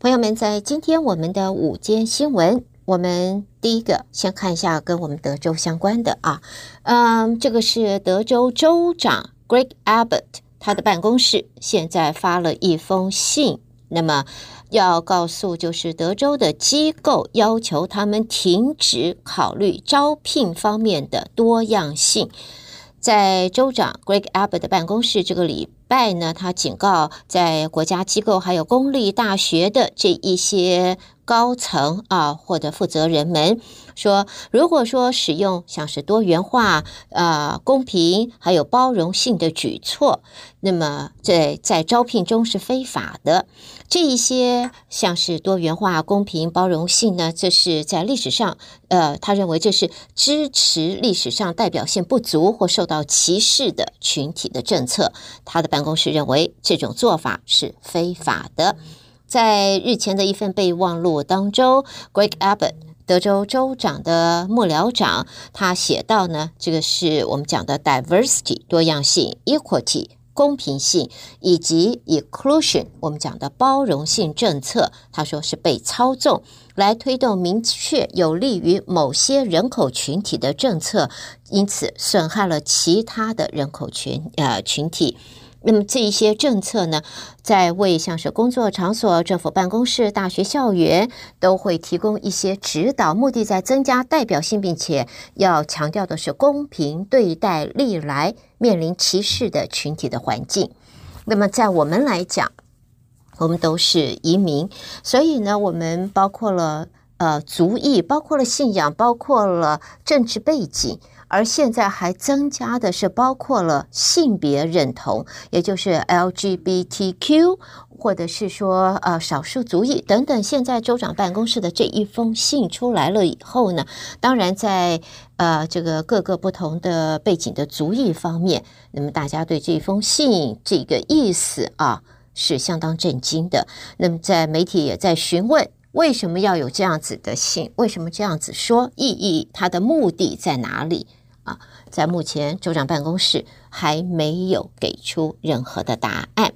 朋友们，在今天我们的午间新闻，我们第一个先看一下跟我们德州相关的啊，嗯，这个是德州州长 Greg Abbott 他的办公室现在发了一封信，那么要告诉就是德州的机构，要求他们停止考虑招聘方面的多样性。在州长 Greg Abbott 的办公室这个礼拜呢，他警告在国家机构还有公立大学的这一些高层啊，或者负责人们说，如果说使用像是多元化、啊公平还有包容性的举措，那么在在招聘中是非法的。这一些像是多元化、公平、包容性呢，这是在历史上，呃，他认为这是支持历史上代表性不足或受到歧视的群体的政策。他的办公室认为这种做法是非法的。在日前的一份备忘录当中，Greg Abbott 德州州长的幕僚长他写到呢，这个是我们讲的 diversity 多样性 equity。公平性以及 inclusion，我们讲的包容性政策，他说是被操纵来推动明确有利于某些人口群体的政策，因此损害了其他的人口群呃群体。那么这一些政策呢，在为像是工作场所、政府办公室、大学校园都会提供一些指导，目的在增加代表性，并且要强调的是公平对待历来面临歧视的群体的环境。那么在我们来讲，我们都是移民，所以呢，我们包括了呃族裔，包括了信仰，包括了政治背景。而现在还增加的是包括了性别认同，也就是 LGBTQ，或者是说呃少数族裔等等。现在州长办公室的这一封信出来了以后呢，当然在呃这个各个不同的背景的族裔方面，那么大家对这封信这个意思啊是相当震惊的。那么在媒体也在询问。为什么要有这样子的信？为什么这样子说？意义它的目的在哪里在目前州长办公室还没有给出任何的答案。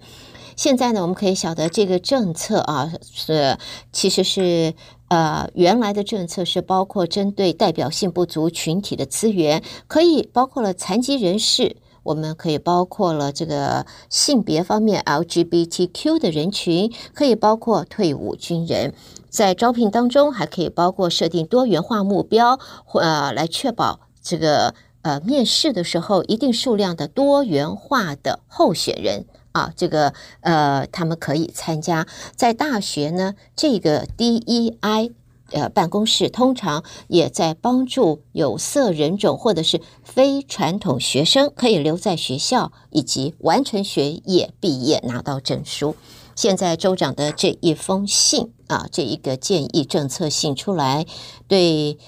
现在呢，我们可以晓得这个政策啊，是其实是呃原来的政策是包括针对代表性不足群体的资源，可以包括了残疾人士。我们可以包括了这个性别方面 LGBTQ 的人群，可以包括退伍军人，在招聘当中还可以包括设定多元化目标，呃，来确保这个呃面试的时候一定数量的多元化的候选人啊，这个呃他们可以参加。在大学呢，这个 DEI。呃，办公室通常也在帮助有色人种或者是非传统学生可以留在学校，以及完成学业毕业拿到证书。现在州长的这一封信啊，这一个建议政策信出来，对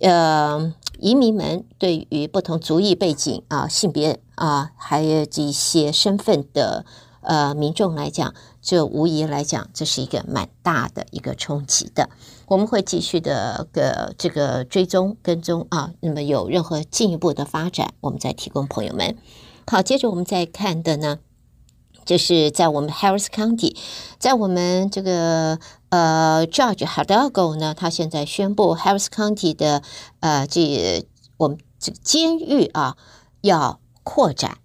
呃移民们对于不同族裔背景啊、性别啊，还有这些身份的呃民众来讲，这无疑来讲，这是一个蛮大的一个冲击的。我们会继续的个这个追踪跟踪啊，那么有任何进一步的发展，我们再提供朋友们。好，接着我们再看的呢，就是在我们 Harris County，在我们这个呃 Judge Hidalgo 呢，他现在宣布 Harris County 的呃这我们这个监狱啊要扩展。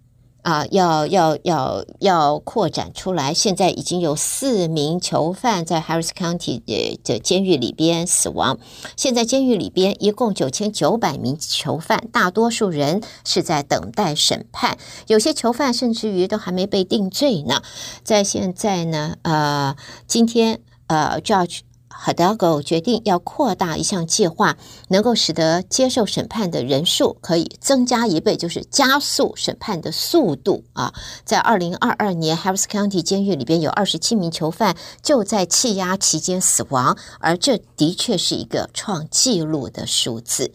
啊，要要要要扩展出来！现在已经有四名囚犯在 Harris County 的的监狱里边死亡。现在监狱里边一共九千九百名囚犯，大多数人是在等待审判，有些囚犯甚至于都还没被定罪呢。在现在呢，呃，今天呃，Judge。Hidalgo 决定要扩大一项计划，能够使得接受审判的人数可以增加一倍，就是加速审判的速度啊！在二零二二年，Harris County 监狱里边有二十七名囚犯就在气压期间死亡，而这的确是一个创纪录的数字。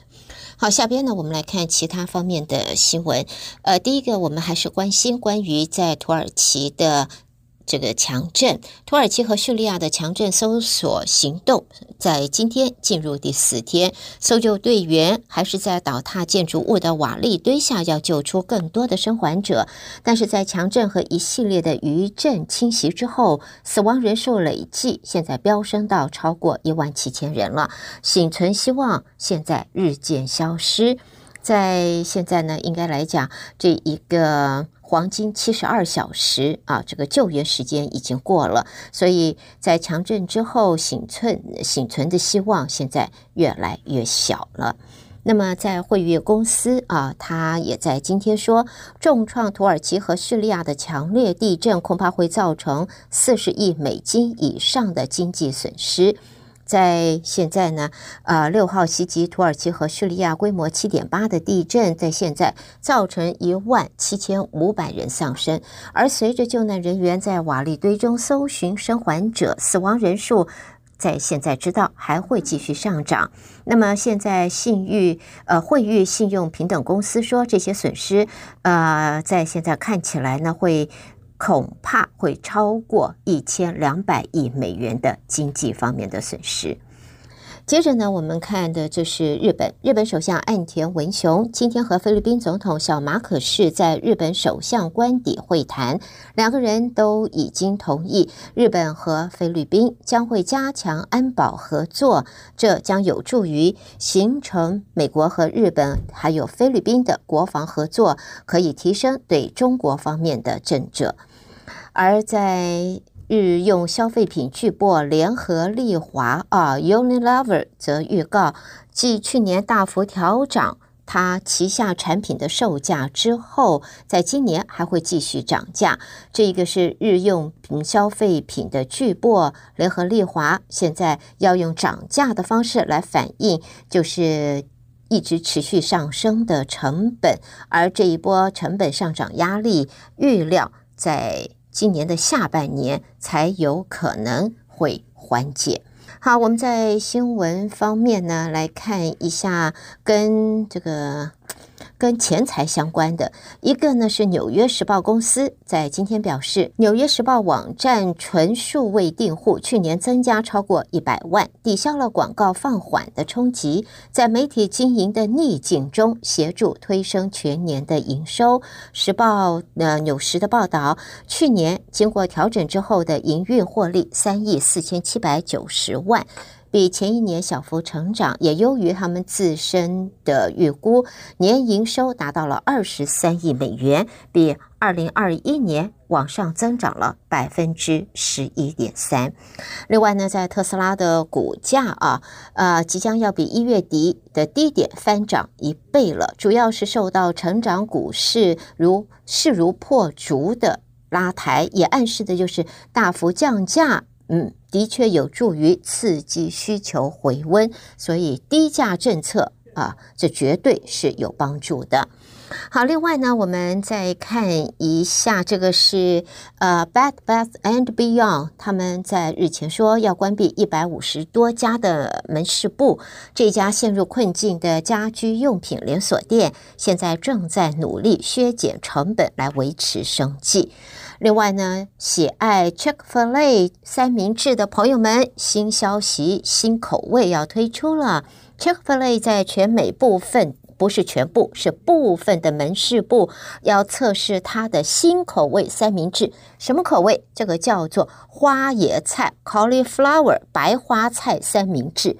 好，下边呢，我们来看其他方面的新闻。呃，第一个，我们还是关心关于在土耳其的。这个强震，土耳其和叙利亚的强震搜索行动在今天进入第四天，搜救队员还是在倒塌建筑物的瓦砾堆下要救出更多的生还者。但是在强震和一系列的余震侵袭之后，死亡人数累计现在飙升到超过一万七千人了，幸存希望现在日渐消失。在现在呢，应该来讲这一个。黄金七十二小时啊，这个救援时间已经过了，所以在强震之后，幸存幸存的希望现在越来越小了。那么，在惠誉公司啊，他也在今天说，重创土耳其和叙利亚的强烈地震恐怕会造成四十亿美金以上的经济损失。在现在呢，呃，六号袭击土耳其和叙利亚规模七点八的地震，在现在造成一万七千五百人丧生，而随着救难人员在瓦砾堆中搜寻生还者，死亡人数在现在知道还会继续上涨。那么现在信誉呃惠誉信用平等公司说，这些损失呃，在现在看起来呢会。恐怕会超过一千两百亿美元的经济方面的损失。接着呢，我们看的就是日本。日本首相岸田文雄今天和菲律宾总统小马可仕在日本首相官邸会谈，两个人都已经同意日本和菲律宾将会加强安保合作，这将有助于形成美国和日本还有菲律宾的国防合作，可以提升对中国方面的震慑。而在日用消费品巨擘联合利华啊，Unilever 则预告，继去年大幅调涨它旗下产品的售价之后，在今年还会继续涨价。这个是日用品消费品的巨擘联合利华，现在要用涨价的方式来反映，就是一直持续上升的成本，而这一波成本上涨压力，预料在。今年的下半年才有可能会缓解。好，我们在新闻方面呢，来看一下跟这个。跟钱财相关的一个呢，是《纽约时报》公司在今天表示，《纽约时报》网站纯数位订户去年增加超过一百万，抵消了广告放缓的冲击，在媒体经营的逆境中协助推升全年的营收。时报呃纽时的报道，去年经过调整之后的营运获利三亿四千七百九十万。比前一年小幅成长，也优于他们自身的预估，年营收达到了二十三亿美元，比二零二一年往上增长了百分之十一点三。另外呢，在特斯拉的股价啊，呃，即将要比一月底的低点翻涨一倍了，主要是受到成长股势如势如破竹的拉抬，也暗示的就是大幅降价。嗯，的确有助于刺激需求回温，所以低价政策啊，这绝对是有帮助的。好，另外呢，我们再看一下，这个是呃，Bed Bath and Beyond，他们在日前说要关闭一百五十多家的门市部，这家陷入困境的家居用品连锁店，现在正在努力削减成本来维持生计。另外呢，喜爱 Chick-fil-A 三明治的朋友们，新消息，新口味要推出了。Chick-fil-A 在全美部分，不是全部，是部分的门市部要测试它的新口味三明治。什么口味？这个叫做花椰菜 （cauliflower） 白花菜三明治。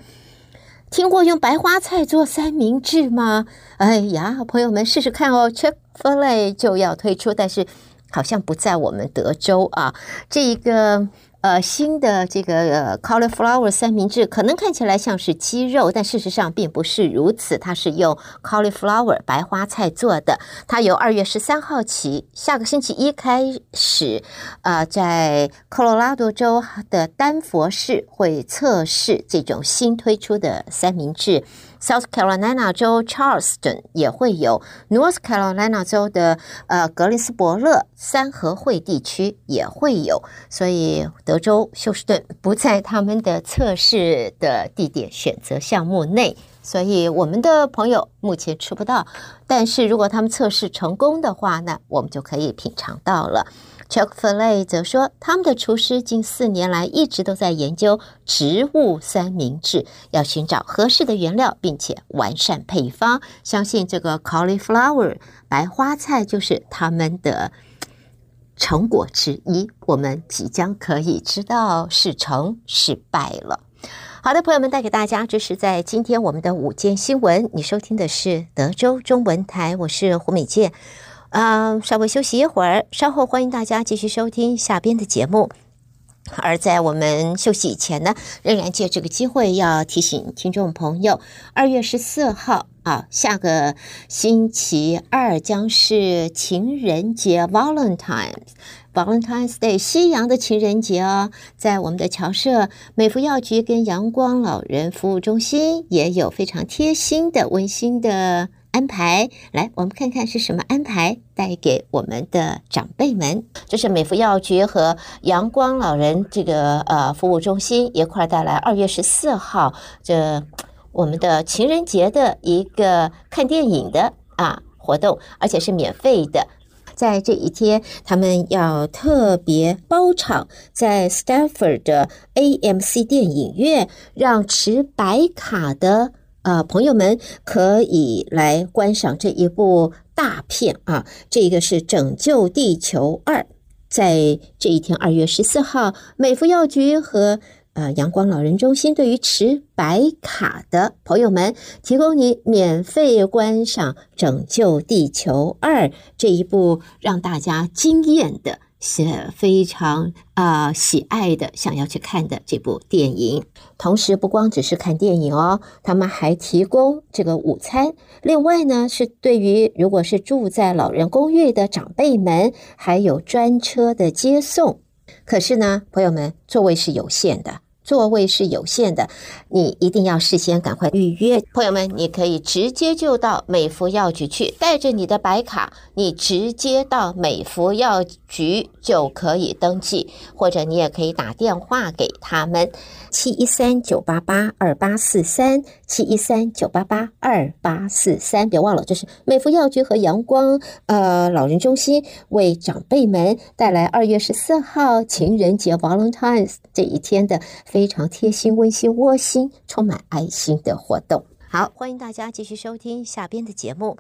听过用白花菜做三明治吗？哎呀，朋友们试试看哦！Chick-fil-A 就要推出，但是。好像不在我们德州啊，这一个。呃，新的这个呃 cauliflower 三明治可能看起来像是鸡肉，但事实上并不是如此。它是用 cauliflower 白花菜做的。它由二月十三号起，下个星期一开始，呃，在科罗拉多州的丹佛市会测试这种新推出的三明治。South Carolina 州 Charleston 也会有，North Carolina 州的呃格林斯伯勒三合会地区也会有，所以德。州休斯顿不在他们的测试的地点选择项目内，所以我们的朋友目前吃不到。但是如果他们测试成功的话呢，我们就可以品尝到了。Chick-fil-A 则说，他们的厨师近四年来一直都在研究植物三明治，要寻找合适的原料，并且完善配方。相信这个 cauliflower 白花菜就是他们的成果之一。我们即将可以知道是成是败了。好的，朋友们，带给大家这是在今天我们的午间新闻。你收听的是德州中文台，我是胡美健。嗯，稍微休息一会儿，稍后欢迎大家继续收听下边的节目。而在我们休息以前呢，仍然借这个机会要提醒听众朋友，二月十四号啊，下个星期二将是情人节 （Valentine） Valentine's Day），西洋的情人节哦，在我们的侨社美福药局跟阳光老人服务中心也有非常贴心的、温馨的。安排来，我们看看是什么安排带给我们的长辈们。这是美福药局和阳光老人这个呃服务中心一块带来二月十四号这我们的情人节的一个看电影的啊活动，而且是免费的。在这一天，他们要特别包场在 Stanford 的 AMC 电影院，让持白卡的。啊、呃，朋友们可以来观赏这一部大片啊！这个是《拯救地球二》。在这一天，二月十四号，美福药局和呃阳光老人中心对于持白卡的朋友们，提供你免费观赏《拯救地球二》这一部让大家惊艳的。是非常啊、喜爱的，想要去看的这部电影。同时，不光只是看电影哦，他们还提供这个午餐。另外呢，是对于如果是住在老人公寓的长辈们，还有专车的接送。可是呢，朋友们，座位是有限的。座位是有限的，你一定要事先赶快预约。朋友们，你可以直接就到美福药局去，带着你的白卡，你直接到美福药局就可以登记，或者你也可以打电话给他们，七一三九八八二八四三，七一三九八八二八四三，别忘了，这是美福药局和阳光呃老人中心为长辈们带来二月十四号情人节 Valentine's 这一天的。非常贴心、温馨、窝心、充满爱心的活动。好，欢迎大家继续收听下边的节目。